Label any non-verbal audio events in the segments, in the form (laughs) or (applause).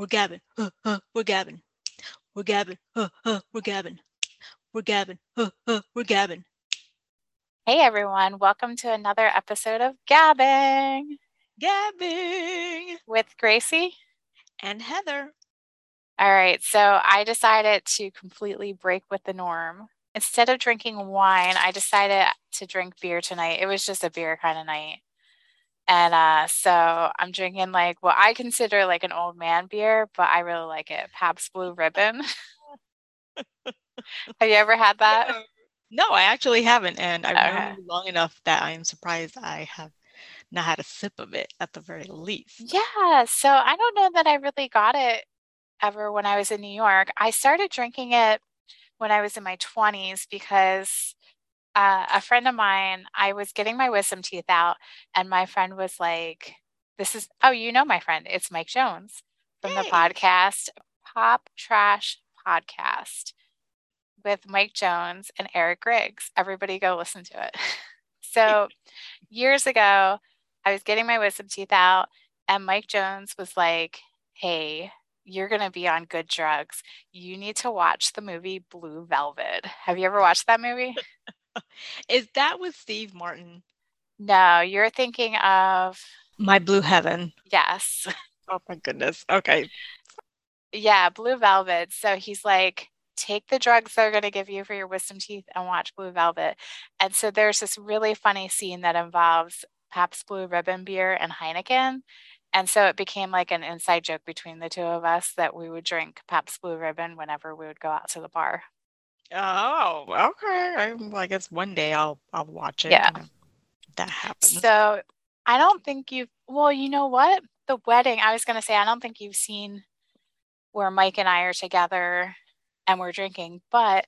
We're gabbing. We're gabbing. We're gabbing. We're gabbing. We're gabbing. We're gabbing. Hey everyone, welcome to another episode of Gabbing Gabbing with Greicy and Heather. All right, so I decided to completely break with the norm. Instead of drinking wine, I decided to drink beer tonight. It was just a beer kind of night. And uh, so I'm drinking like what I consider like an old man beer, but I really like it. Pabst Blue Ribbon. (laughs) Have you ever had (laughs) that? No, I actually haven't. And I've okay. known you long enough that I am surprised I have not had a sip of it at the very least. Yeah. So I don't know that I really got it ever when I was in New York. I started drinking it when I was in my 20s because uh, a friend of mine, I was getting my wisdom teeth out, and my friend was like, This is, oh, you know my friend. It's Mike Jones from hey. the podcast, Pop Trash Podcast with Mike Jones and Eric Griggs. Everybody go listen to it. (laughs) so, years ago, I was getting my wisdom teeth out, and Mike Jones was like, Hey, you're going to be on good drugs. You need to watch the movie Blue Velvet. Have you ever watched that movie? Is that with Steve Martin? No, you're thinking of My Blue Heaven. Yes. (laughs) Oh my goodness. Okay. Yeah, Blue Velvet. So he's like, take the drugs they're going to give you for your wisdom teeth and watch Blue Velvet. And so there's this really funny scene that involves Pabst Blue Ribbon beer and Heineken. And so it became like an inside joke between the two of us that we would drink Pabst Blue Ribbon whenever we would go out to the bar. Oh, okay. I, well, I guess one day I'll I'll watch it. Yeah, that happens. So I don't think you've. Well, you know what? The wedding. I was gonna say I don't think you've seen where Mike and I are together and we're drinking, but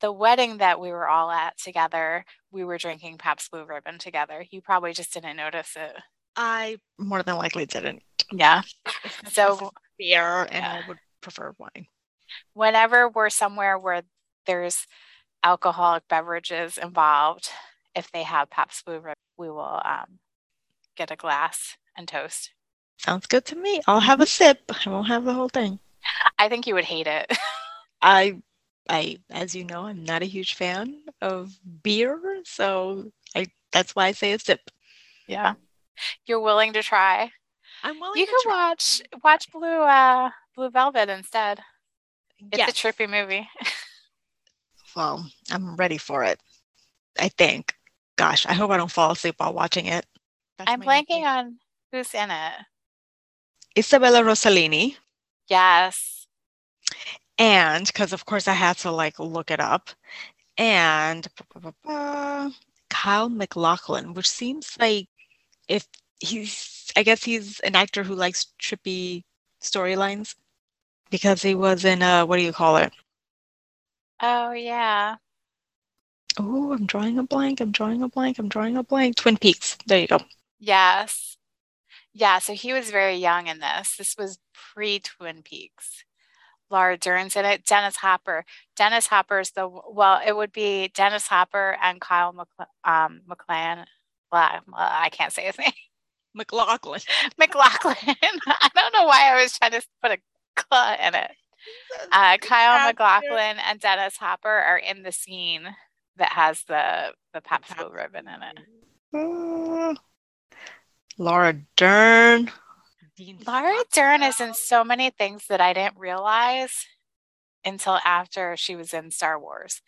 the wedding that we were all at together, we were drinking Pabst Blue Ribbon together. You probably just didn't notice it. I more than likely didn't. Yeah. (laughs) So beer, and yeah. I would prefer wine. Whenever we're somewhere where there's alcoholic beverages involved, if they have Pabst Blue Ribbon, we will um, get a glass and toast. Sounds good to me. I'll have a sip. I won't have the whole thing. I think you would hate it. (laughs) I, I, as you know, I'm not a huge fan of beer, so I. That's why I say a sip. Yeah, you're willing to try. I'm willing. You can try. watch watch Blue uh, Blue Velvet instead. It's yes. a trippy movie. (laughs) well, I'm ready for it. I think. Gosh, I hope I don't fall asleep while watching it. That's I'm blanking on who's in it. Isabella Rossellini. Yes. And because of course I had to like look it up. And Kyle MacLachlan, which seems like if he's I guess he's an actor who likes trippy storylines because he was in uh what do you call it? Oh, yeah. Oh, I'm drawing a blank. I'm drawing a blank. I'm drawing a blank. Twin Peaks. There you go. Yes. Yeah, so he was very young in this. This was pre Twin Peaks. Laura Dern's in it. Dennis Hopper. Dennis Hopper's the well. It would be Dennis Hopper and Kyle McCl- um, I can't say his (laughs) name. MacLachlan. MacLachlan. (laughs) I don't know why I was trying to put a "cl" in it. Uh, (laughs) Kyle MacLachlan and Dennis Hopper are in the scene that has the the Pabst Blue ribbon in it. Uh, Laura Dern. Laura Dern is in so many things that I didn't realize until after she was in Star Wars.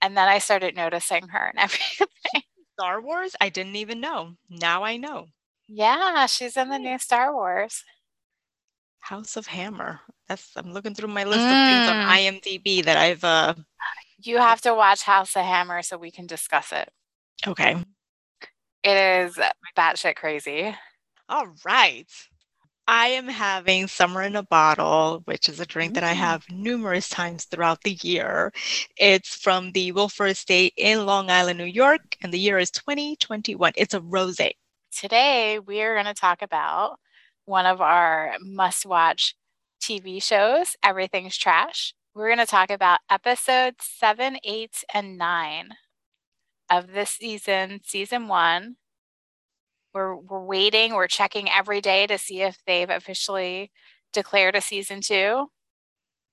And then I started noticing her and (laughs) everything. Star Wars? I didn't even know. Now I know. Yeah, she's in the new Star Wars. House of Hammer. That's I'm looking through my list mm. of things on mm. IMDb that I've uh you have to watch House of Hammer so we can discuss it. Okay. It is batshit crazy. All right. I am having Summer in a Bottle, which is a drink that I mm. have numerous times throughout the year. It's from the Wölffer Estate in Long Island, New York, and the year is 2021. It's a rose. Today, we are going to talk about one of our must watch TV shows, Everything's Trash. We're going to talk about episodes seven, eight, and nine of this season, season one. We're, we're waiting, we're checking every day to see if they've officially declared a season two.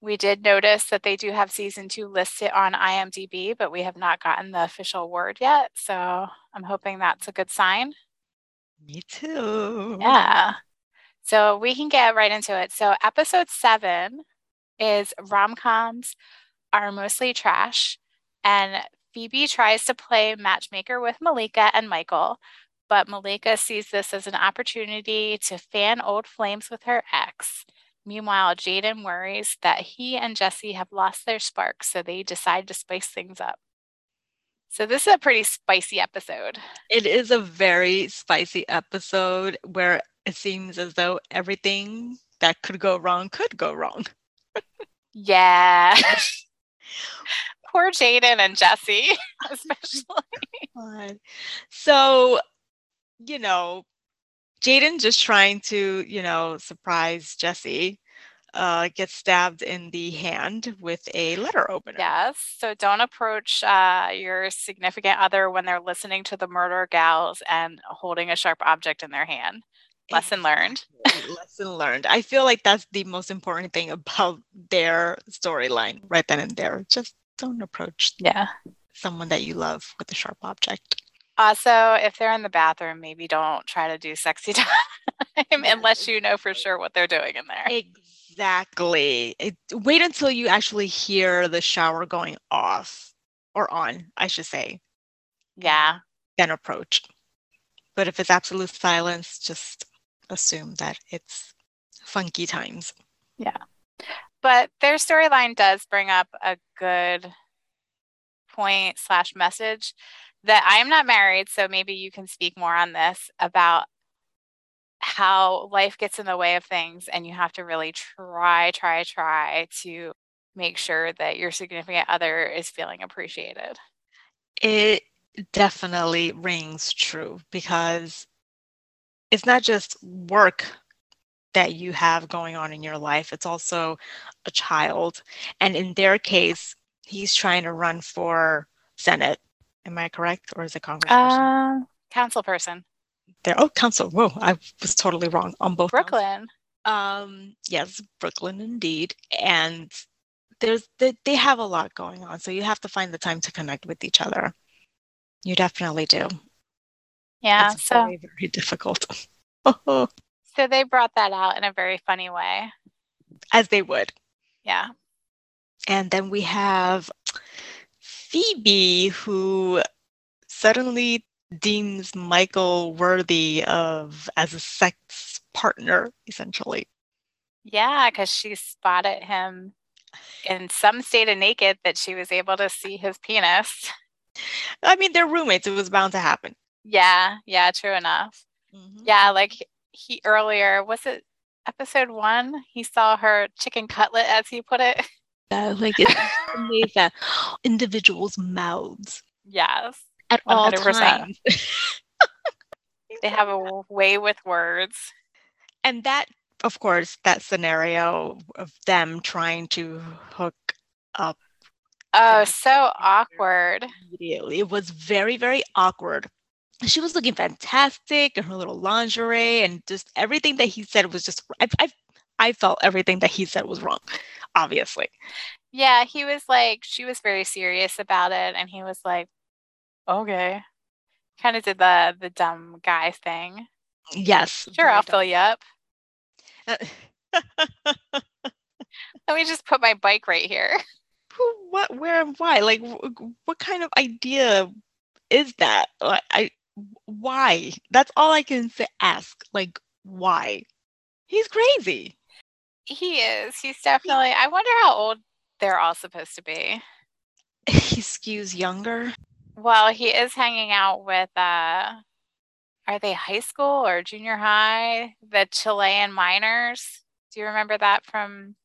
We did notice that they do have season two listed on IMDb, but we have not gotten the official word yet. So I'm hoping that's a good sign. Me too. Yeah. So we can get right into it. So episode seven is rom coms are mostly trash. And Phoebe tries to play matchmaker with Malika and Michael, but Malika sees this as an opportunity to fan old flames with her ex. Meanwhile, Jayden worries that he and Jesse have lost their spark, so they decide to spice things up. So, this is a pretty spicy episode. It is a very spicy episode where it seems as though everything that could go wrong could go wrong. (laughs) yeah. (laughs) Poor Jayden and Jesse, (laughs) especially. So, you know, Jayden just trying to, you know, surprise Jesse, uh, gets stabbed in the hand with a letter opener. Yes. So don't approach uh, your significant other when they're listening to the murder gals and holding a sharp object in their hand. Lesson learned. Lesson learned. I feel like that's the most important thing about their storyline right then and there. Just don't approach yeah someone that you love with a sharp object. Also, if they're in the bathroom, maybe don't try to do sexy (laughs) time unless you know for sure what they're doing in there. Exactly. It, wait until you actually hear the shower going off or on, I should say. Yeah. Then approach. But if it's absolute silence, just assume that it's funky times. Yeah. But their storyline does bring up a good point slash message that I am not married, so maybe you can speak more on this about how life gets in the way of things and you have to really try, try, try to make sure that your significant other is feeling appreciated. It definitely rings true because it's not just work that you have going on in your life, it's also a child. And in their case, he's trying to run for Senate Am I correct, or is it congressperson? Uh, council person. There. Oh, council. Whoa, I was totally wrong on both. Brooklyn. Um. Yes, Brooklyn, indeed. And there's they, they have a lot going on, so you have to find the time to connect with each other. You definitely do. Yeah. It's so very, very difficult. (laughs) so they brought that out in a very funny way. As they would. Yeah. And then we have Phoebe, who suddenly deems Michael worthy of as a sex partner, essentially. Yeah, because she spotted him in some state of naked that she was able to see his penis. I mean, they're roommates. It was bound to happen. Yeah, yeah, true enough. Mm-hmm. Yeah, like he earlier, was it episode one? He saw her chicken cutlet, as he put it. (laughs) Yeah, like it's amazing individuals' mouths. Yes. At 100%. all times. (laughs) they have a way with words. And that, of course, that scenario of them trying to hook up. Oh, so awkward. Immediately. It was very, very awkward. She was looking fantastic in her little lingerie and just everything that he said was just I, I, I felt everything that he said was wrong obviously. Yeah, he was like, she was very serious about it, and he was like, okay. Kind of did the the dumb guy thing. Yes. Sure, I'll dumb. fill you up. (laughs) Let me just put my bike right here. (laughs) Who, what, where, and why? Like, what kind of idea is that? I, why? That's all I can say. Ask, like, why? He's crazy. He is. He's definitely. I wonder how old they're all supposed to be. (laughs) He skews younger. Well, he is hanging out with. uh Are they high school or junior high? The Chilean miners. Do you remember that from?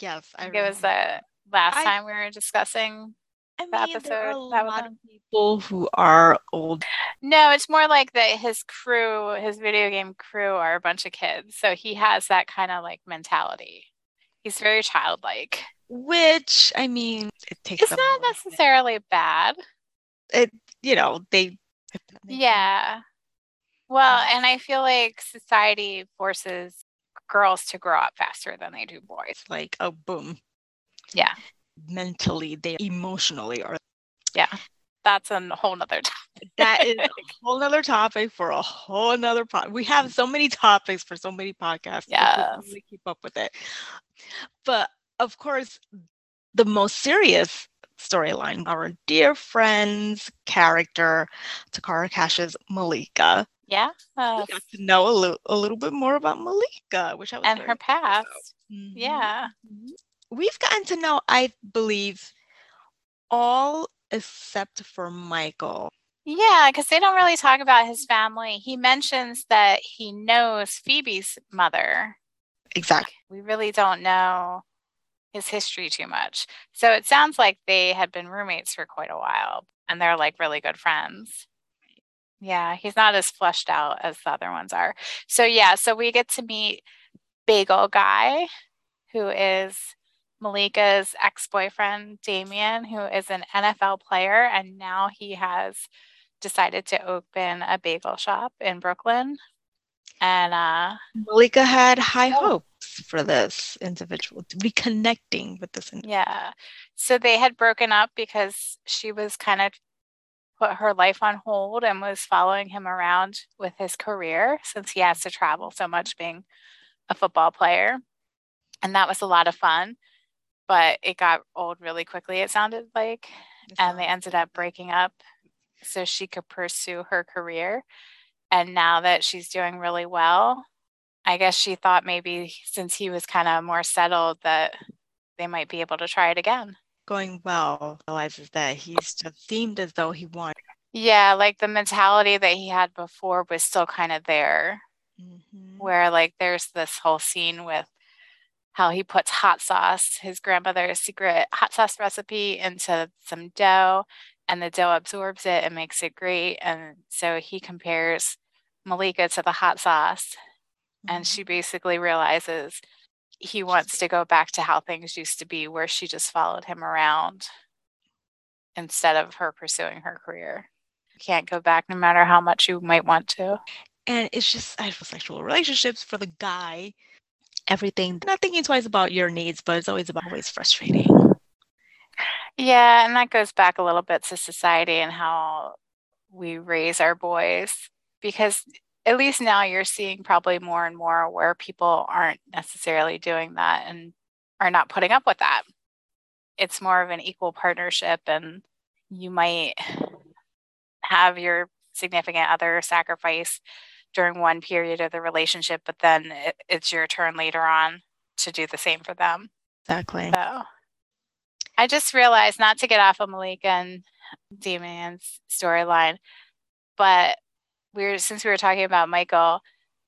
Yes, I, I think it was the last I, time we were discussing I mean, episode. There are a lot of people who are old. No, it's more like that his crew, his video game crew, are a bunch of kids. So he has that kind of like mentality. He's very childlike. Which I mean, it takes. It's not necessarily bad. It, you know, they. Yeah. Well, and I feel like society forces girls to grow up faster than they do boys. Like, oh, boom. Yeah. Mentally, they emotionally are. Yeah. That's a whole nother topic. that is (laughs) a whole nother topic for a whole nother pod. We have so many topics for so many podcasts. Yeah. Really keep up with it. But of course, the most serious storyline, our dear friend's character, Toccarra Cash's Malika. Yeah. Uh, we got to know a, little, a little bit more about Malika, which I was and her past. Mm-hmm. Yeah. Mm-hmm. We've gotten to know, I believe, all except for Michael. Yeah, because they don't really talk about his family. He mentions that he knows Phoebe's mother. Exactly. We really don't know his history too much. So it sounds like they had been roommates for quite a while and they're like really good friends. Yeah, he's not as fleshed out as the other ones are. So yeah, so we get to meet Bagel Guy, who is Malika's ex-boyfriend Damien, who is an NFL player, and now he has decided to open a bagel shop in Brooklyn. And uh Malika had high oh. hopes for this individual to be connecting with this individual. Yeah. So they had broken up because she was kind of put her life on hold and was following him around with his career since he has to travel so much being a football player. And that was a lot of fun, but it got old really quickly, it sounded like. And they ended up breaking up so she could pursue her career. And now that she's doing really well, I guess she thought maybe since he was kind of more settled that they might be able to try it again going well realizes that he's just seemed as though he wanted. Yeah, like the mentality that he had before was still kind of there. Mm-hmm. Where like there's this whole scene with how he puts hot sauce, his grandmother's secret hot sauce recipe, into some dough, and the dough absorbs it and makes it great. And so he compares Malika to the hot sauce, mm-hmm. and she basically realizes he wants to go back to how things used to be, where she just followed him around instead of her pursuing her career. You can't go back no matter how much you might want to. And it's just sexual relationships for the guy, everything, not thinking twice about your needs, but it's always about always frustrating. Yeah, and that goes back a little bit to society and how we raise our boys because at least now you're seeing probably more and more where people aren't necessarily doing that and are not putting up with that. It's more of an equal partnership, and you might have your significant other sacrifice during one period of the relationship, but then it, it's your turn later on to do the same for them. Exactly. So I just realized not to get off of Malika and Damien's storyline, but we are since we were talking about Michael,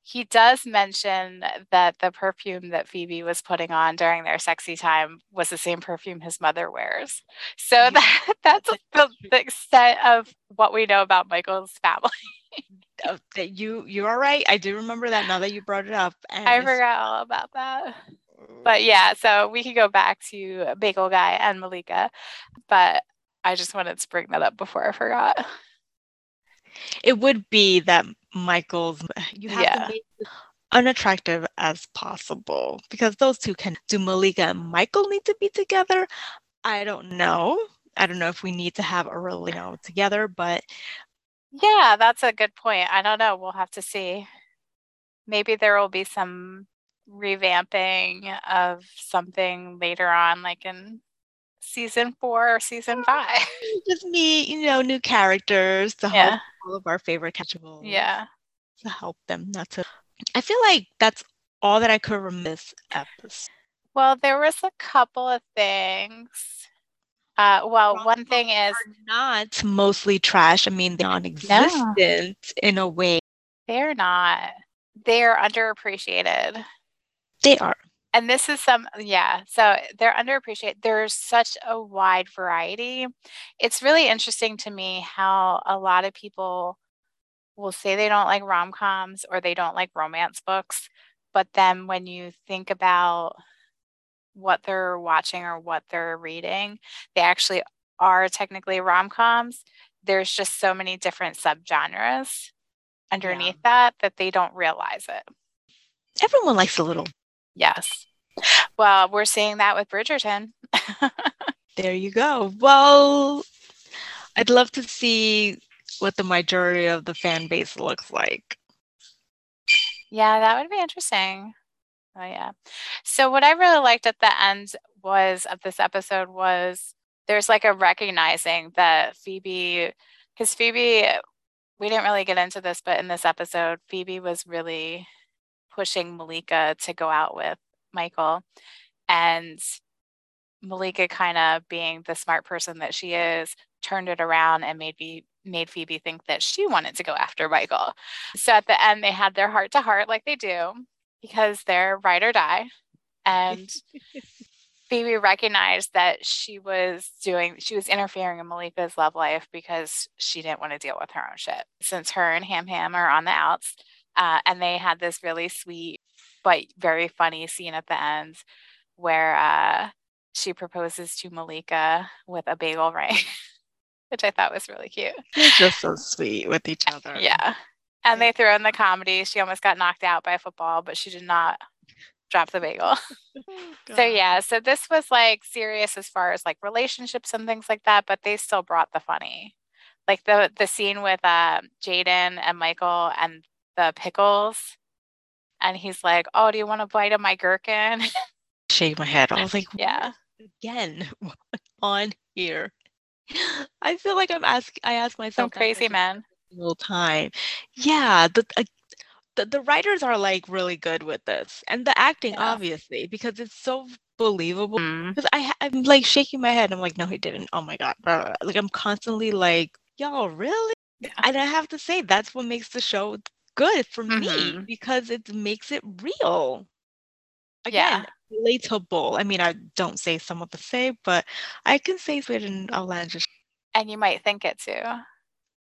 he does mention that the perfume that Phoebe was putting on during their sexy time was the same perfume his mother wears. So that (laughs) that's the, the extent of what we know about Michael's family. (laughs) That you you are right. I do remember that now that you brought it up. And I forgot all about that. But mm. yeah, so we could go back to Bagel Guy and Malika, but I just wanted to bring that up before I forgot it would be that Michael's you have yeah. to make unattractive as possible because those two can do Malika and Michael need to be together? I don't know. I don't know if we need to have a really you know together, but yeah, that's a good point. I don't know. We'll have to see. Maybe there will be some revamping of something later on, like in season four or season five. (laughs) Just meet, you know, new characters to yeah. help all of our favorite catchables. Yeah. To help them not to. I feel like that's all that I could remiss episode. Well, there was a couple of things. Uh, well, one thing is not mostly trash. I mean, they're non-existent no. in a way. They're not. They're underappreciated. They are and this is some yeah so they're underappreciated there's such a wide variety it's really interesting to me how a lot of people will say they don't like rom-coms or they don't like romance books but then when you think about what they're watching or what they're reading they actually are technically rom-coms there's just so many different subgenres underneath yeah. that that they don't realize it Everyone likes a little. Yes. Well, we're seeing that with Bridgerton. (laughs) there you go. Well, I'd love to see what the majority of the fan base looks like. Yeah, that would be interesting. Oh yeah. So what I really liked at the end was of this episode was there's like a recognizing that Phoebe because Phoebe we didn't really get into this, but in this episode, Phoebe was really pushing Malika to go out with Michael. And Malika kind of being the smart person that she is, turned it around and made me made Phoebe think that she wanted to go after Michael. So at the end they had their heart to heart like they do because they're ride or die. And (laughs) Phoebe recognized that she was doing she was interfering in Malika's love life because she didn't want to deal with her own shit. Since her and Ham Ham are on the outs, uh, and they had this really sweet but very funny scene at the end where uh, she proposes to Malika with a bagel ring, (laughs) which I thought was really cute. They're just so sweet with each other. (laughs) Yeah. And they threw in the comedy. She almost got knocked out by a football, but she did not drop the bagel. (laughs) Oh, so yeah, so this was like serious as far as like relationships and things like that, but they still brought the funny. Like the the scene with uh, Jayden and Michael and the pickles. And he's like, Oh, do you want a bite of my gherkin? (laughs) Shake my head. I was like, Yeah. Again (laughs) on here. (gasps) I feel like I'm asking I ask myself Some crazy man. All time. Yeah. The, uh, the the writers are like really good with this. And the acting, yeah. obviously, because it's so believable. Because mm. I I'm like shaking my head. I'm like, no, he didn't. Oh my god. Like I'm constantly like, y'all really? Yeah. And I have to say that's what makes the show good for mm-hmm. me because it makes it real. Again, yeah. relatable. I mean, I don't say some of the same, but I can say it in outlandish. And you might think it too.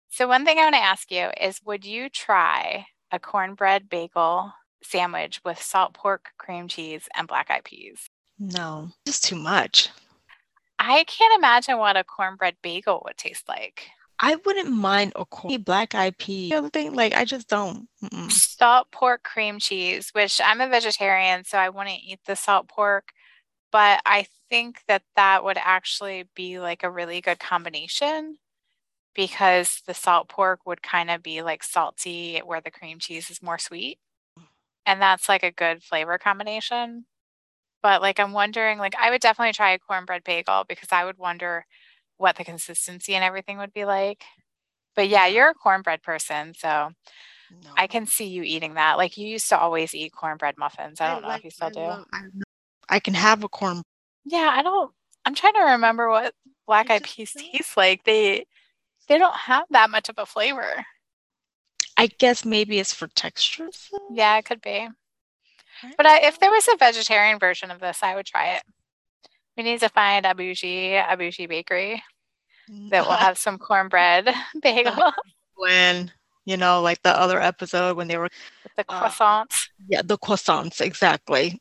So one thing I want to ask you is would you try a cornbread bagel sandwich with salt pork, cream cheese, and black eyed peas? No, just too much. I can't imagine what a cornbread bagel would taste like. I wouldn't mind a corny black eyed pea. The other thing, like I just don't. Mm-mm. Salt pork cream cheese, which I'm a vegetarian, so I wouldn't eat the salt pork. But I think that that would actually be like a really good combination because the salt pork would kind of be like salty, where the cream cheese is more sweet. And that's like a good flavor combination. But like, I'm wondering, like, I would definitely try a cornbread bagel because I would wonder what the consistency and everything would be like. But yeah, you're a cornbread person, so no. I can see you eating that. Like you used to always eat cornbread muffins. I don't I know like, if you still I do. Love, I, can have a corn. Yeah, I don't. I'm trying to remember what black eyed peas taste like. They they don't have that much of a flavor. I guess maybe it's for texture. Yeah, it could be. But I, if there was a vegetarian version of this, I would try it. We need to find a bougie, a bougie bakery that will have some cornbread (laughs) bagel. (laughs) When you know, like the other episode when they were the uh, croissants. Uh, yeah, the croissants exactly.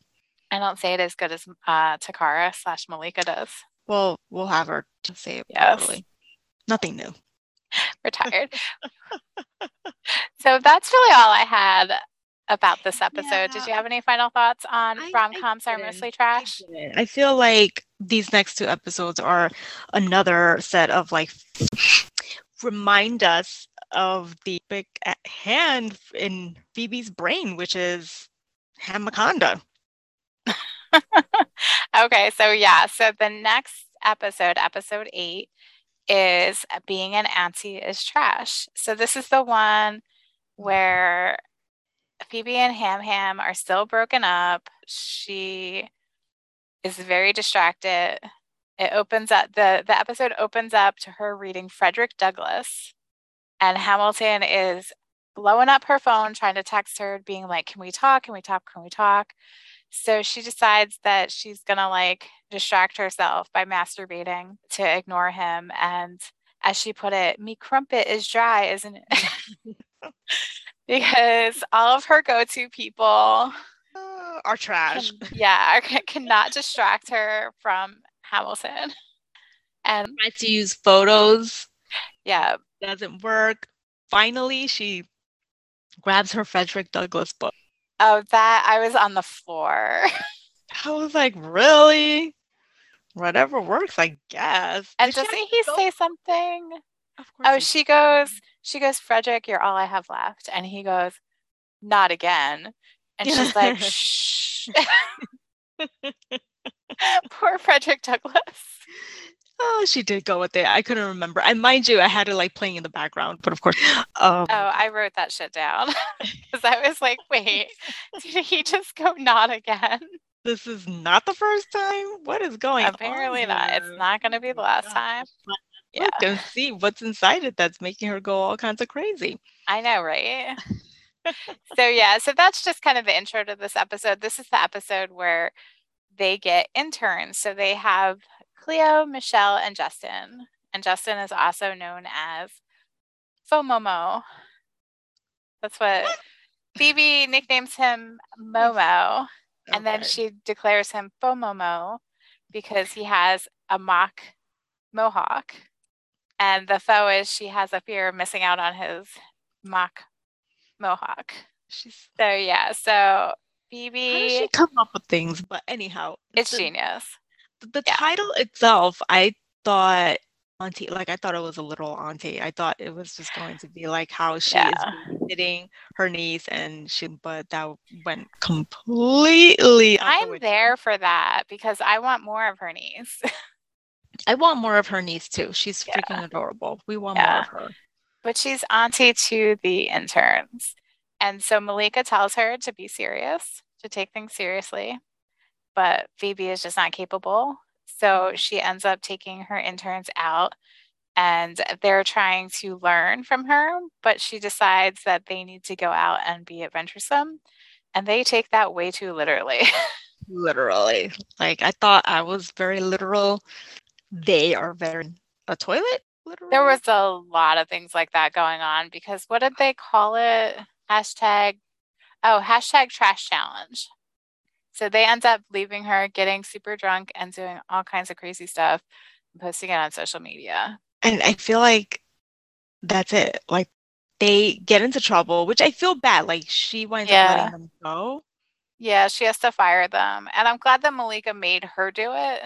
I don't say it as good as uh, Toccarra slash Malika does. Well, we'll have her to say it yes. Properly. Nothing new. (laughs) Retired. so that's really all I had about this episode. Yeah. Did you have any final thoughts on rom coms are mostly trash? I, I feel like these next two episodes are another set of like remind us of the big at hand in Phoebe's brain, which is Hamaconda. (laughs) okay, so yeah, so the next episode, episode eight, is being an auntie is trash. So this is the one where Phoebe and Ham Ham are still broken up. She is very distracted. It opens up the the episode opens up to her reading Frederick Douglass, and Hamilton is blowing up her phone trying to text her, being like, "Can we talk? Can we talk? Can we talk?" So she decides that she's gonna like distract herself by masturbating to ignore him. And as she put it, "Me crumpet is dry, isn't it?" (laughs) because all of her go-to people uh, are trash. Can, yeah, are, (laughs) cannot distract her from Hamilton. And tried to use photos. Yeah, doesn't work. Finally, she grabs her Frederick Douglass book. Oh, that I was on the floor. (laughs) I was like, really? Whatever works, I guess. And Did doesn't he go- say something? Of course Oh, she goes, she goes, Frederick, you're all I have left. And he goes, not again. And she's like, (laughs) shh. (laughs) Poor Frederick Douglass. Oh, she did go with it. I couldn't remember. And mind you, I had it like playing in the background, but of course. Um, Oh, I wrote that shit down because I was like, wait, (laughs) did he just go not again? this is not the first time. What is going on? Apparently not. It's not going to be the Oh last time. Yeah, Look and see what's inside it that's making her go all kinds of crazy. I know, right? (laughs) so, yeah, so that's just kind of the intro to this episode. This is the episode where they get interns. So they have Cleo, Michelle, and Justin. And Justin is also known as Fomomo. That's What? Phoebe nicknames him Momo. And then she declares him Fomomo because he has a mock mohawk. And the foe is she has a fear of missing out on his mock mohawk. She's So yeah, so Phoebe, how does she come up with things? But anyhow, it's the, genius. the Yeah. title itself, I thought auntie, like I thought it was a little auntie. I thought it was just going to be like how she is Yeah. Babysitting her niece, and she, but that went completely. I'm window. there for that because I want more of her niece. (laughs) I want more of her niece too. She's Yeah. freaking adorable. We want more of her. but she's auntie to the interns. And so Malika tells her to be serious, to take things seriously. But Phoebe is just not capable. So mm-hmm. she ends up taking her interns out and they're trying to learn from her, but she decides that they need to go out and be adventuresome. And they take that way too literally. (laughs) Literally. Like I thought I was very literal. They are very a toilet. Literal. there was a lot of things like that going on because what did they call it? Hashtag, oh, hashtag trash challenge. So they end up leaving her, getting super drunk, and doing all kinds of crazy stuff and posting it on social media. And I feel like that's it. Like they get into trouble, which I feel bad. Like she winds up letting them go. Yeah, she has to fire them. And I'm glad that Malika made her do it.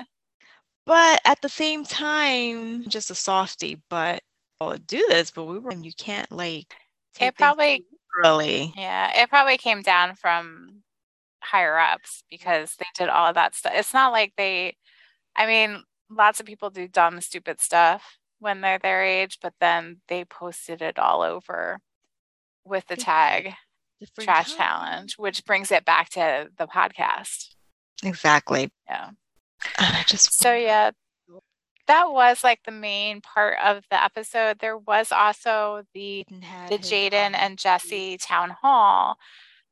But at the same time, just a softie, but I'll do this, but we were you can't like take things probably- really. Yeah, it probably came down from higher ups because they did all of that stuff. It's not like they, I mean, lots of people do dumb, stupid stuff when they're their age, but then they posted it all over with the tag different trash time. challenge, which brings it back to the podcast. Exactly. Yeah. And I just So, yeah, that was like the main part of the episode. There was also the Jayden the Jayden and Jesse town hall,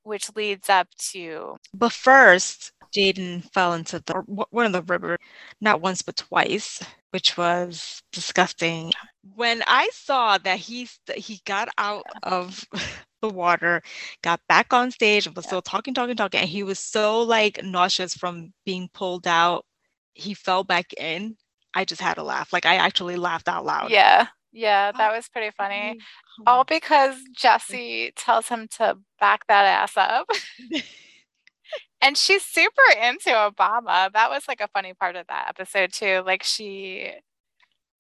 which leads up to But first, Jayden fell into the one of the river, not once but twice, which was disgusting. When I saw that he he got out of (laughs) the water, got back on stage, and was Yeah. still talking, talking, talking, and he was so like nauseous from being pulled out, he fell back in. I just had to laugh. Like I actually laughed out loud. Yeah, yeah, that was pretty funny. All because Jesse tells him to back that ass up. (laughs) And she's super into Obama. That was like a funny part of that episode too. Like she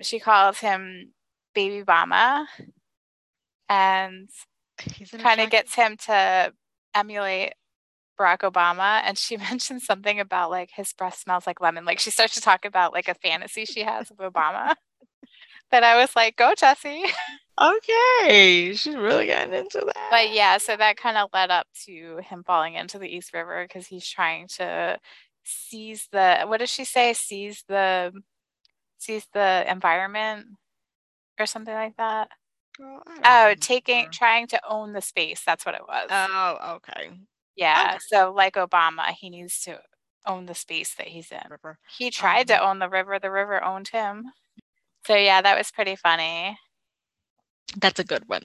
she calls him baby Obama and kind of gets him to emulate Barack Obama and she (laughs) mentions something about like his breath smells like lemon. Like she starts to talk about like a fantasy she has of Obama. (laughs) But I was like, go Jesse. (laughs) Okay, she's really getting into that. But yeah, so that kind of led up to him falling into the East River because he's trying to seize the what does she say? Seize the seize the environment or something like that. Oh, taking trying to own the space. That's what it was. Oh, okay. yeah. okay. So like Obama, he needs to own the space that he's in. River. He tried to Um, own the river, the river owned him. So yeah, that was pretty funny. That's a good one.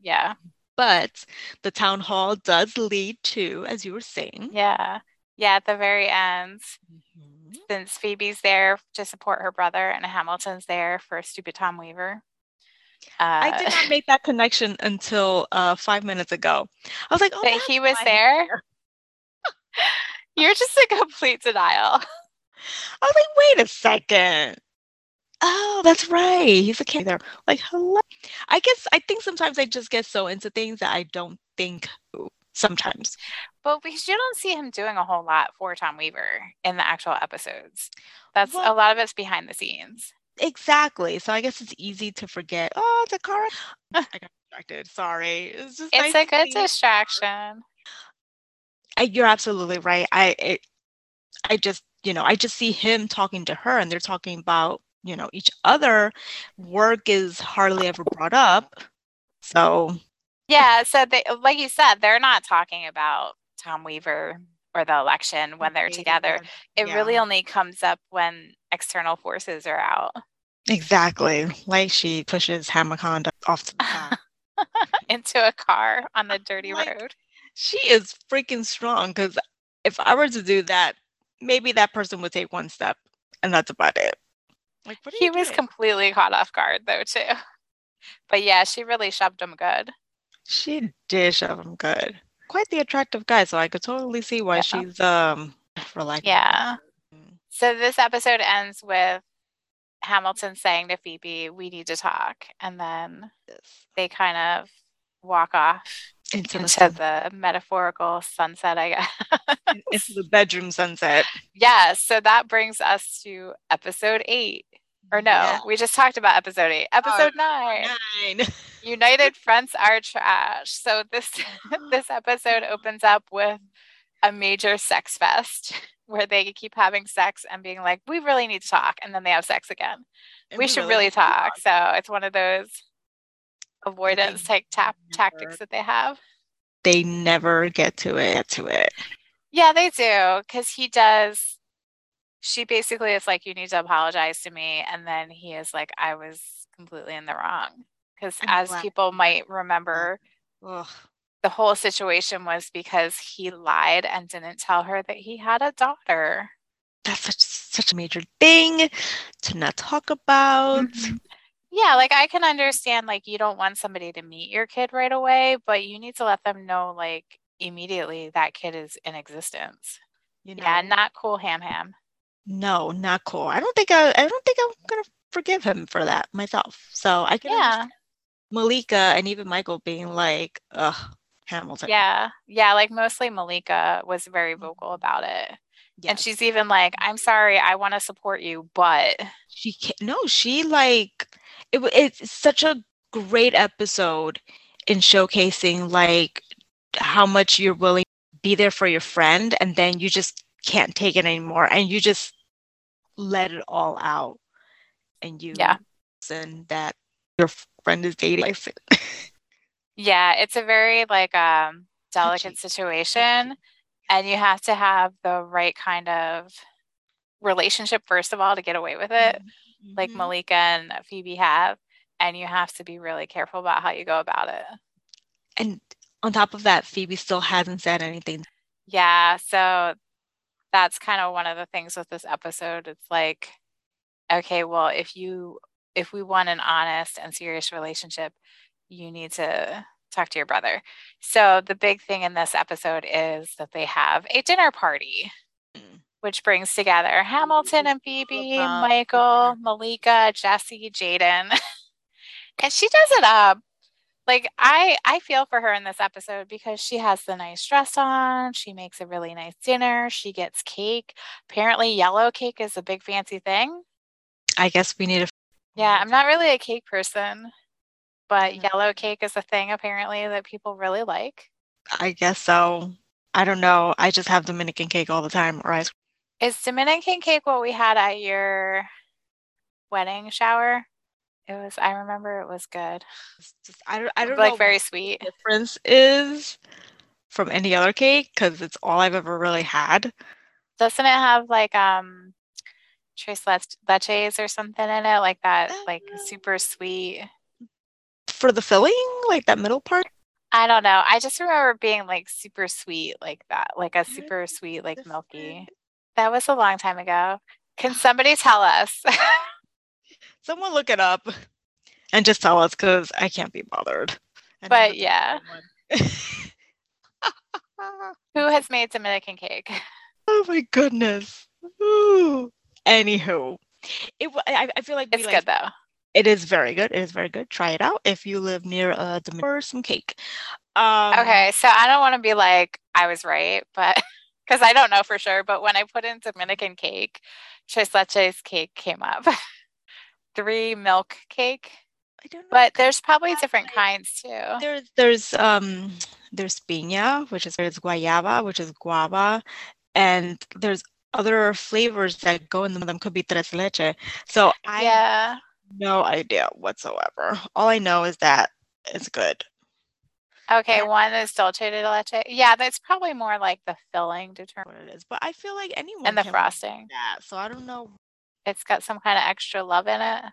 Yeah. But the town hall does lead to, as you were saying, Yeah. Yeah, at the very end, Mhm. since Phoebe's there to support her brother and Hamilton's there for stupid Tom Weaver. Uh, I did not make that connection until uh, five minutes ago. I was like, oh, that he was there. there. (laughs) You're just a complete denial. (laughs) I was like, wait a second. Oh, that's right. He's a kid there. Like, hello. I guess I think sometimes I just get so into things that I don't think sometimes. But because you don't see him doing a whole lot for Tom Weaver in the actual episodes. That's well, a lot of it's behind the scenes. Exactly. So I guess it's easy to forget. Oh, the car. (laughs) I got distracted. Sorry. It's just. It's nice a good distraction. I, you're absolutely right. I it, I just you know I just see him talking to her, and they're talking about you know each other. Work is hardly ever brought up. So. Yeah. So they, like you said, they're not talking about Tom Weaver or the election when they're together. It yeah. really only comes up when external forces are out. Exactly. Like she pushes Hamaconda off the back. (laughs) into a car on the dirty like, road. She is freaking strong because if I were to do that, maybe that person would take one step and that's about it. Like he was completely caught off guard though too. But yeah, she really shoved him good. She did shove him good. Quite the attractive guy, so I could totally see why yeah. she's um for like Yeah. So this episode ends with Hamilton saying to Phoebe, "We need to talk," and then they kind of walk off into, into the, the, metaphorical sunset, I guess. Into the bedroom sunset. (laughs) Yeah. So that brings us to episode eight. Or no, yeah. we just talked about episode eight. Oh, episode oh, nine. Nine. (laughs) United fronts are trash. So this (laughs) this episode opens up with a major sex fest (laughs) where they keep having sex and being like, we really need to talk. And then they have sex again. we, we should really, really talk. talk. So it's one of those avoidance type tap tactics that they have. They never get to it. Get to it. Yeah, they do. Cause he does. She basically is like, you need to apologize to me. And then he is like, I was completely in the wrong. Because as people might remember, Ugh the whole situation was because he lied and didn't tell her that he had a daughter. That's such such a major thing to not talk about. Mm-hmm. Yeah, like I can understand like you don't want somebody to meet your kid right away, but you need to let them know like immediately that kid is in existence. You know? Yeah, not cool ham ham. No, not cool. I don't think I I don't think I'm gonna forgive him for that myself. So I can yeah. Malika and even Michael being like, ugh, Hamilton. Yeah. Yeah. Like mostly Malika was very mm-hmm. vocal about it. Yes. And she's even like, I'm sorry, I want to support you, but she can't. No, she like, it, it's such a great episode in showcasing like how much you're willing to be there for your friend and then you just can't take it anymore and you just let it all out and you yeah and that your friend is dating (laughs) Yeah, it's a very like um delicate situation and you have to have the right kind of relationship first of all to get away with it mm-hmm. like Malika and Phoebe have and you have to be really careful about how you go about it. And on top of that Phoebe still hasn't said anything. Yeah, so that's kind of one of the things with this episode. It's like okay, well, if you if we want an honest and serious relationship, you need to talk to your brother. So the big thing in this episode is that they have a dinner party, mm. which brings together Hamilton and Phoebe, Michael, Malika, Jesse, Jayden. (laughs) and she does it up. Like I I feel for her in this episode because she has the nice dress on, she makes a really nice dinner, she gets cake. Apparently yellow cake is a big fancy thing. I guess we need a Yeah, I'm not really a cake person but mm-hmm. yellow cake is a thing apparently that people really like. I guess so. I don't know. I just have Dominican cake all the time or ice. Is Dominican cake what we had at your wedding shower? It was. I remember it was good. Just, I don't. I don't like very sweet. difference is from any other cake because it's all I've ever really had. Doesn't it have like um tres leches or something in it like that? Like uh, super sweet for the filling, like that middle part? I don't know. I just remember being like super sweet like that, like a super sweet, like milky. That was a long time ago. Can somebody tell us? (laughs) Someone look it up and just tell us because I can't be bothered. But yeah. (laughs) Who has made Dominican cake? (laughs) Oh my goodness. Ooh. Anywho, it I, I feel like it's like, good though. It is very good. It is very good. Try it out if you live near a Dominican or some cake. Um, okay, so I don't want to be like I was right, but (laughs) because I don't know for sure. But when I put in Dominican cake, Tres Leches cake came up. Three milk cake. I don't know. But there's probably different kinds too. There's there's um there's piña, which is there's guayaba, which is guava, and there's other flavors that go in them. Them Could be tres leche. So I yeah. have no idea whatsoever. All I know is that it's good. Okay, one is dulce de leche. Yeah, that's probably more like the filling determine what it is. But I feel like anyone and the frosting. That so I don't know. It's got some kind of extra love in it.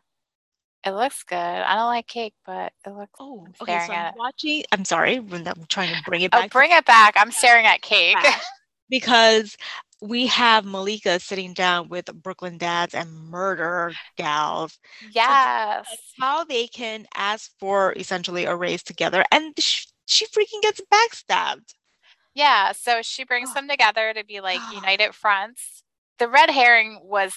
It looks good. I don't like cake, but it looks. Oh, okay. So I'm watching. I'm sorry, I'm trying to bring it oh, back. Oh, bring it back. I'm staring at cake (laughs) because we have Malika sitting down with Brooklyn dads and murder gals. Yes. how they can ask for essentially a raise together, and she freaking gets backstabbed. Yeah, so she brings them together to be like united fronts. The red herring was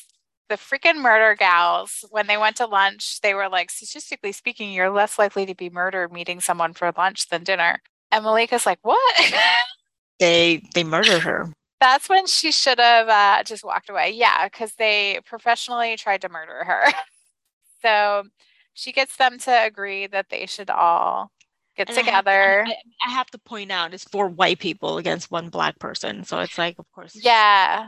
the freaking murder gals. When they went to lunch, they were like, statistically speaking, you're less likely to be murdered meeting someone for lunch than dinner. And Malika's like, what? (laughs) they they murdered her. That's when she should have uh, just walked away. Yeah, because they professionally tried to murder her. (laughs) so she gets them to agree that they should all get and together. I have, to, I have, to, point out it's four white people against one black person. So it's like, of course. Yeah.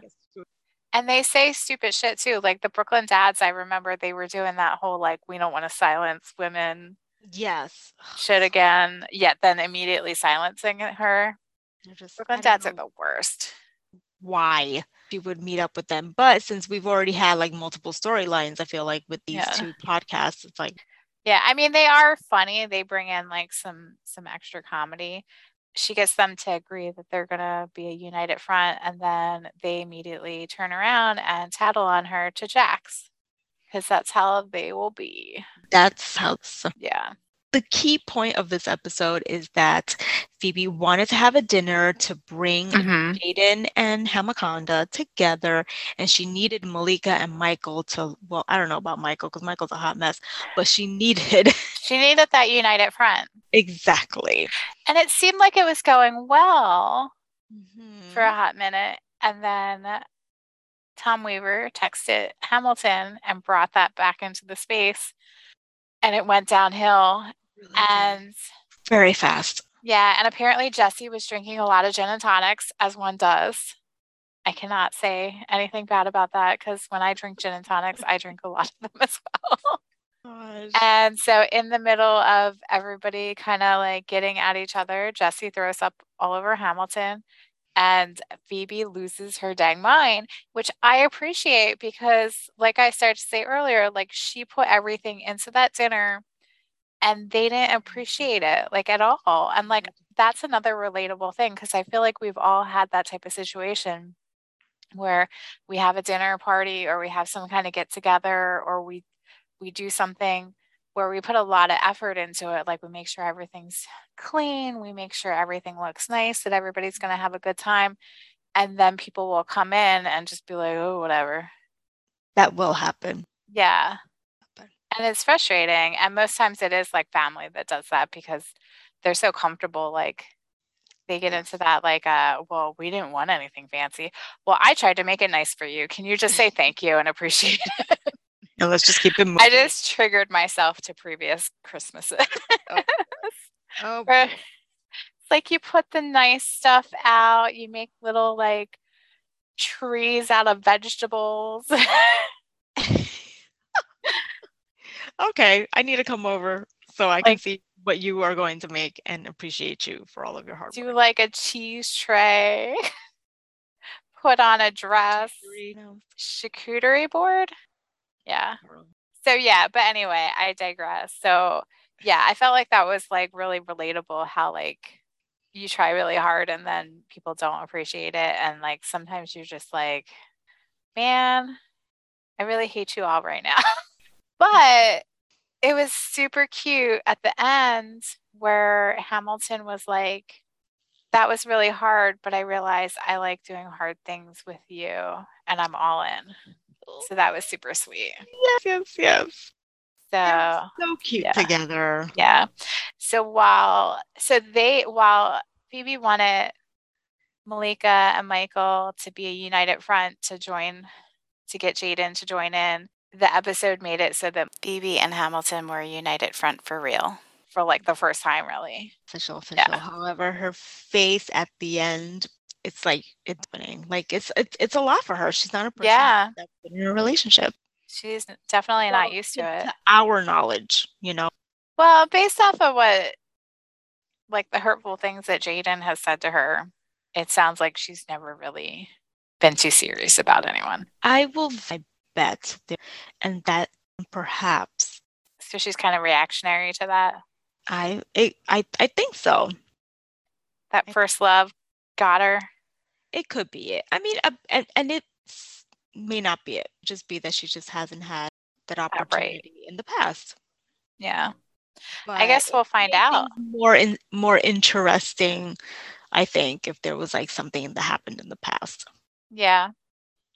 And they say stupid shit too. Like the Brooklyn dads, I remember they were doing that whole like, we don't want to silence women. Yes. (sighs) Shit again. Yet then immediately silencing her. Just, Brooklyn dads know. are the worst. Why she would meet up with them. But since we've already had like multiple storylines, I feel like with these yeah. two podcasts, it's like yeah, I mean they are funny. They bring in like some some extra comedy. She gets them to agree that they're going to be a united front and then they immediately turn around and tattle on her to Jax because that's how they will be. That's how Yeah the key point of this episode is that Phoebe wanted to have a dinner to bring mm-hmm. Jayden and Hamaconda together, and she needed Malika and Michael to. Well, I don't know about Michael because Michael's a hot mess, but she needed. (laughs) She needed that united front. Exactly. And it seemed like it was going well mm-hmm. for a hot minute, and then Tom Weaver texted Hamilton and brought that back into the space and it went downhill and very fast. Yeah, and apparently Jesse was drinking a lot of gin and tonics, as one does. I cannot say anything bad about that because when I drink gin and tonics, I drink a lot of them as well. Gosh. And so, in the middle of everybody kind of like getting at each other, Jesse throws up all over Hamilton, and Phoebe loses her dang mind, which I appreciate because, like I started to say earlier, like she put everything into that dinner and they didn't appreciate it like at all. And like mm. that's another relatable thing because I feel like we've all had that type of situation where we have a dinner party or we have some kind of get together or we we do something where we put a lot of effort into it like we make sure everything's clean we make sure everything looks nice that everybody's going to have a good time and then people will come in and just be like oh whatever. That will happen. Yeah and it's frustrating and most times it is like family that does that because they're so comfortable like they get into that like uh well we didn't want anything fancy well i tried to make it nice for you can you just say (laughs) thank you and appreciate it and let's just keep it (laughs) moving. i just triggered myself to previous christmases oh. (laughs) oh. it's like you put the nice stuff out you make little like trees out of vegetables okay, I need to come over so I can like, see what you are going to make and appreciate you for all of your hard do work. Do like a cheese tray, (laughs) put on a dress, charcuterie board. Yeah. So yeah, but anyway, I digress. So yeah, I felt like that was like really relatable how like you try really hard and then people don't appreciate it and like sometimes you're just like man i really hate you all right now (laughs) but it was super cute at the end where Hamilton was like, that was really hard, but I realized I like doing hard things with you and I'm all in. So that was super sweet. Yes, yes, yes. So so cute yeah. together. Yeah. So while so they while Phoebe wanted Malika and Michael to be a united front to join to get Jayden to join in, the episode made it so that Phoebe and Hamilton were united front for real. For like the first time really. Official, official. Yeah. However, her face at the end, it's like it's winning. Like it's it's it's a lot for her. She's not a person Yeah. that's been in a relationship. She's definitely not used to it. Our knowledge, you know. Well, based off of what like the hurtful things that Jayden has said to her, it sounds like she's never really been too serious about anyone. I will bet there, and that perhaps So she's kind of reactionary to that. I it, I I think so. That first love got her. It could be it. I mean, uh, and and it may not be it. Just be that she just hasn't had that right. opportunity in the past. Yeah. But I guess we'll find out. More in more interesting, I think, if there was like something that happened in the past. Yeah.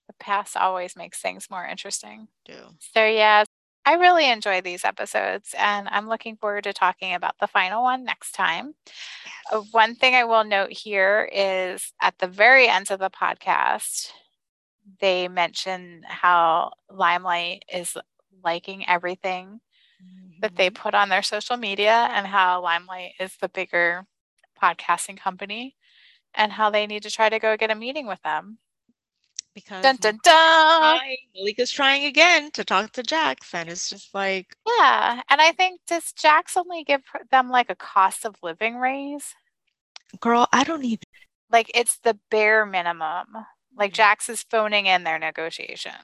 The past always makes things more interesting. too. So, yeah, I really enjoy these episodes and I'm looking forward to talking about the final one next time. Uh, one thing I will note here is at the very end of the podcast, they mention how Limelight is liking everything that they Mhm. put on their social media and how Limelight is the bigger podcasting company and how they need to try to go get a meeting with them. Because Dun dun dun. trying, Malika's trying again to talk to Jax, and it's just like Yeah. And I think does Jax only give them like a cost of living raise? girl, I don't even. Like it's the bare minimum. Like. Jax is phoning in their negotiations.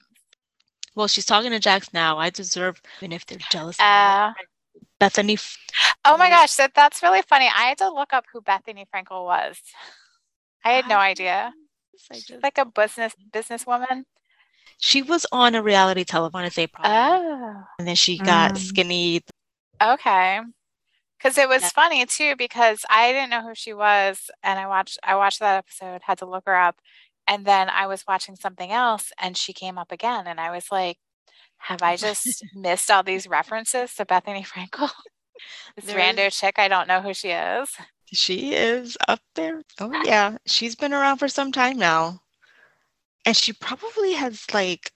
Well, she's talking to Jax now. I deserve, even if they're jealous. of. Uh, Bethenny, oh my gosh, that, that's really funny. I had to look up who Bethenny Frankel was. I had no idea. I She's just- like a business businesswoman. she was on a reality telephone as April, Oh. and then she got Mm. skinny. Okay. Cause it was Yeah. funny too, because I didn't know who she was and I watched I watched that episode, had to look her up, and then I was watching something else and she came up again and I was like, have I just (laughs) missed all these references to Bethenny Frankel? (laughs) this There rando chick, I don't know who she is. She is up there. Oh yeah, she's been around for some time now, and she probably has like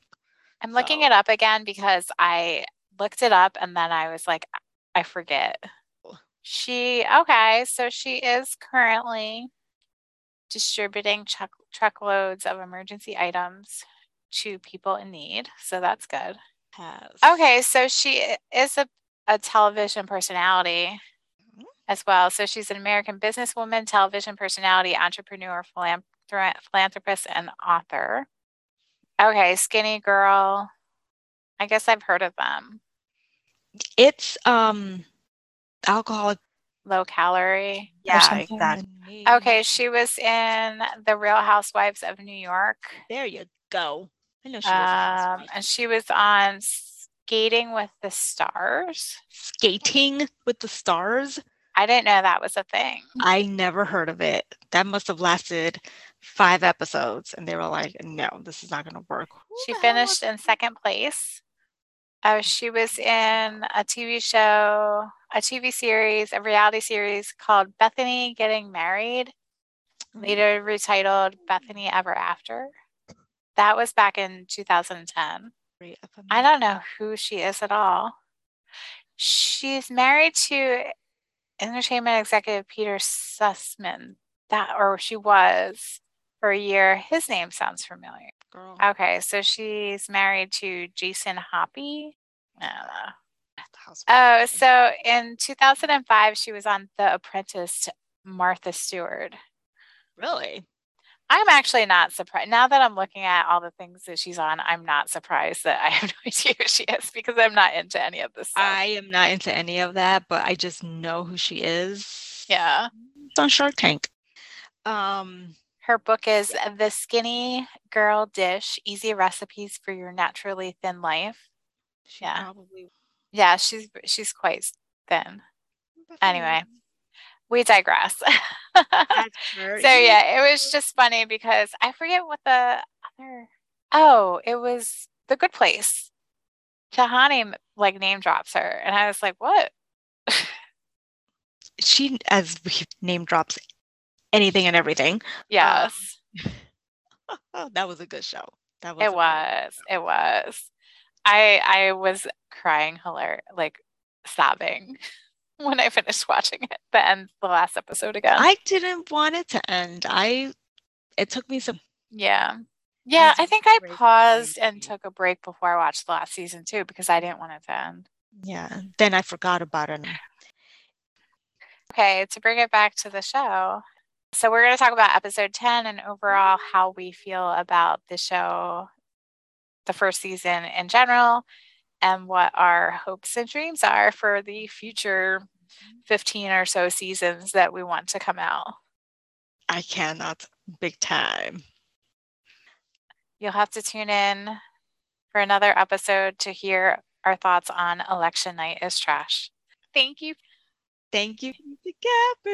I'm looking So- it up again because I looked it up and then I was like, I forget. She okay, so she is currently distributing truck truckloads of emergency items to people in need. So that's good. Okay, so she is a, a television personality. As well. So she's an American businesswoman, television personality, entrepreneur, philanthropist, and author. Okay, Skinny Girl. I guess I've heard of them. It's um alcoholic. Low calorie. Yeah, exactly. Okay, she was in The Real Housewives of New York. There you go. I know she was. on Um, and she was on Skating with the Stars. Skating with the stars. I didn't know that was a thing. I never heard of it. That must have lasted five episodes, and they were like, "No, this is not going to work." She finished in second place. Uh, she was in a TV show, a TV series, a reality series called Bethenny Getting Married, later retitled Bethenny Ever After. That was back in 2010. I'm I don't know who she is at all. She's married to entertainment executive Peter Sussman. That or she was for a year. His name sounds familiar. girl. Okay, so she's married to Jason Hoppy. Know. Uh, oh, so in 2005, she was on The Apprentice to Martha Stewart. really? I'm actually not surprised. Now that I'm looking at all the things that she's on, I'm not surprised that I have (laughs) no idea who she is because I'm not into any of this stuff. I am not into any of that, but I just know who she is. yeah. It's on Shark Tank. Um, Her book is The Skinny Girl Dish Easy Recipes for Your Naturally Thin Life. she Yeah. probably Yeah, she's she's quite thin. Anyway. We digress. (laughs) so yeah, it was just funny because I forget what the other. Oh, it was the Good Place. Tahani like name drops her, and I was like, "What?" (laughs) she as we name drops anything and everything. Yes. Um, (laughs) that was a good show. That was. It was. It was. I I was crying, hilarious, like sobbing (laughs) when I finished watching it. The end, the last episode again. I didn't want it to end. I. It took me some. Yeah. Yeah, I think I paused and took a break before I watched the last season too because I didn't want it to end. Yeah, then I forgot about it. Okay, to bring it back to the show. So, we're going to talk about episode 10 and overall how we feel about the show, the first season in general, and what our hopes and dreams are for the future 15 or so seasons that we want to come out. I cannot, big time. You'll have to tune in for another episode to hear our thoughts on Election Night is Trash. Thank you Thank you for.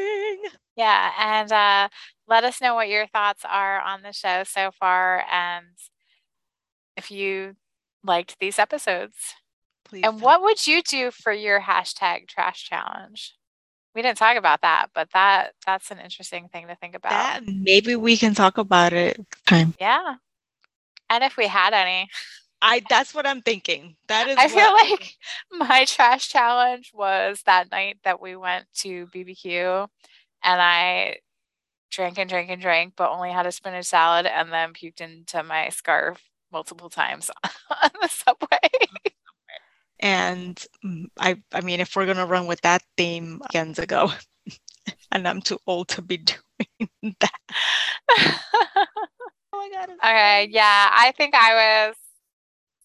Yeah, and uh, let us know what your thoughts are on the show so far, and if you liked these episodes. Please. And what would you do for your hashtag trash challenge? We didn't talk about that, but that that's an interesting thing to think about. That, maybe we can talk about it time. Yeah. And if we had any. I that's what I'm thinking. That is I feel like (laughs) my trash challenge was that night that we went to BBQ and I drank and drank and drank, but only had a spinach salad and then puked into my scarf multiple times (laughs) on the subway. (laughs) and mm, I I mean if we're gonna run with that theme again ago, (laughs) and I'm too old to be (laughs) doing that. (laughs) oh my god. Okay, yeah, I think I was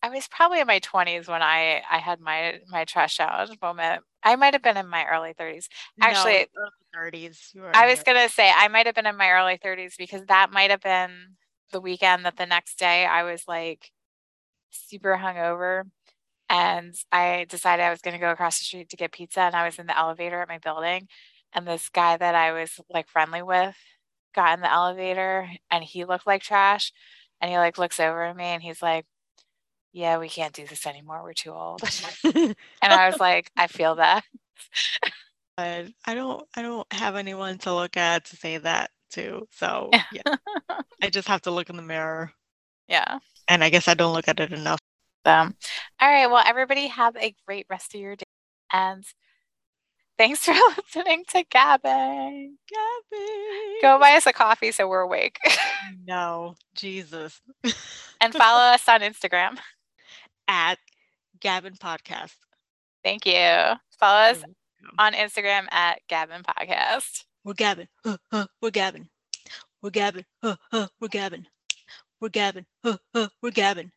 I was probably in my 20s when I I had my my trash challenge moment. I might have been in my early 30s. Actually, no, early 30s. I was going to say I might have been in my early 30s because that might have been the weekend that the next day I was like super hungover and I decided I was going to go across the street to get pizza and I was in the elevator at my building and this guy that I was like friendly with got in the elevator and he looked like trash and he like looks over at me and he's like yeah, we can't do this anymore. We're too old. (laughs) and I was like, I feel that. But I don't I don't have anyone to look at to say that to. So (laughs) yeah. I just have to look in the mirror. Yeah. And I guess I don't look at it enough. All right. Well, everybody have a great rest of your day. And thanks for (laughs) listening to Gabbing. Gabbing. Go buy us a coffee so we're awake. (laughs) no, Jesus. and follow us on Instagram at Gabbin Podcast. Thank you. Follow us on Instagram at Gabbin Podcast. We're Gabbin. Uh, uh, we're Gabbin. We're Gabbin. Uh, we're Gabbin. We're Gabbin. We're Gabbin.